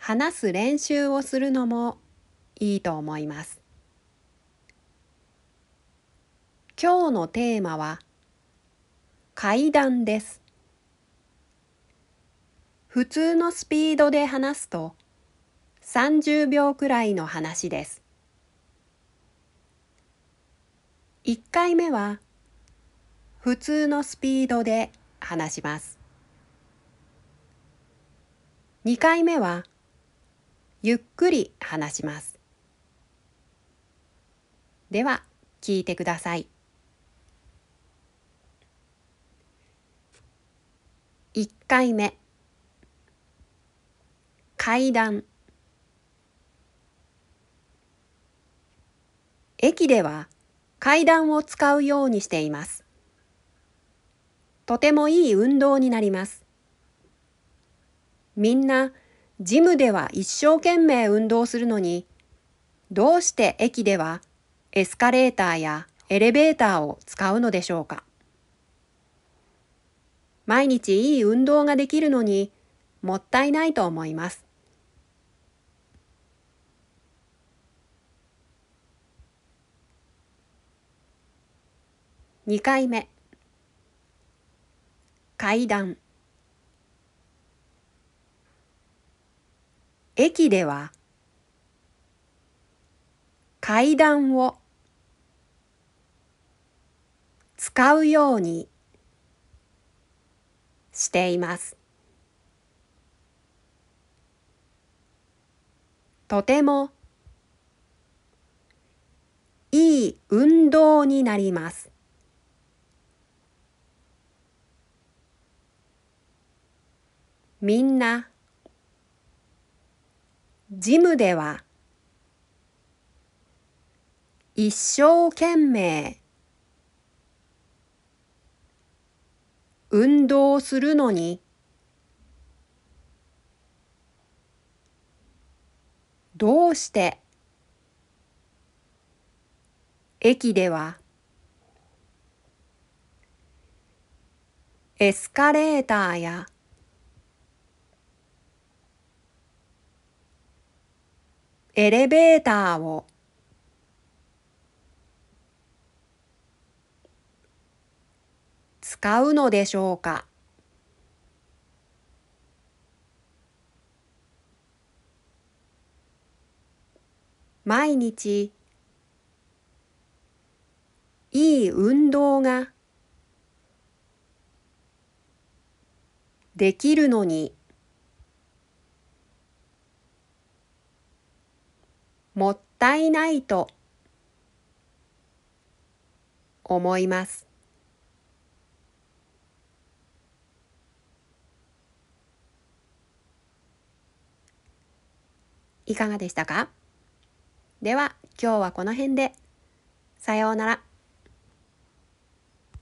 話す練習をするのもいいと思います。今日のテーマは階段です。普通のスピードで話すと30秒くらいの話です。1回目は普通のスピードで話します。2回目はゆっくり話します。では聞いてください。1回目階段駅では階段を使うようにしています。とてもいい運動になります。みんなジムでは一生懸命運動するのに、どうして駅ではエスカレーターやエレベーターを使うのでしょうか？毎日いい運動ができるのにもったいないと思います。2回目。階段。駅では階段を使うようにしています。とてもいい運動になります。みんなジムでは一生懸命運動するのにどうして駅ではエスカレーターやエレベーターを。使うのでしょうか？毎日いい運動ができるのにもったいないと思います。いかがでしたか？では今日はこの辺で。さようなら。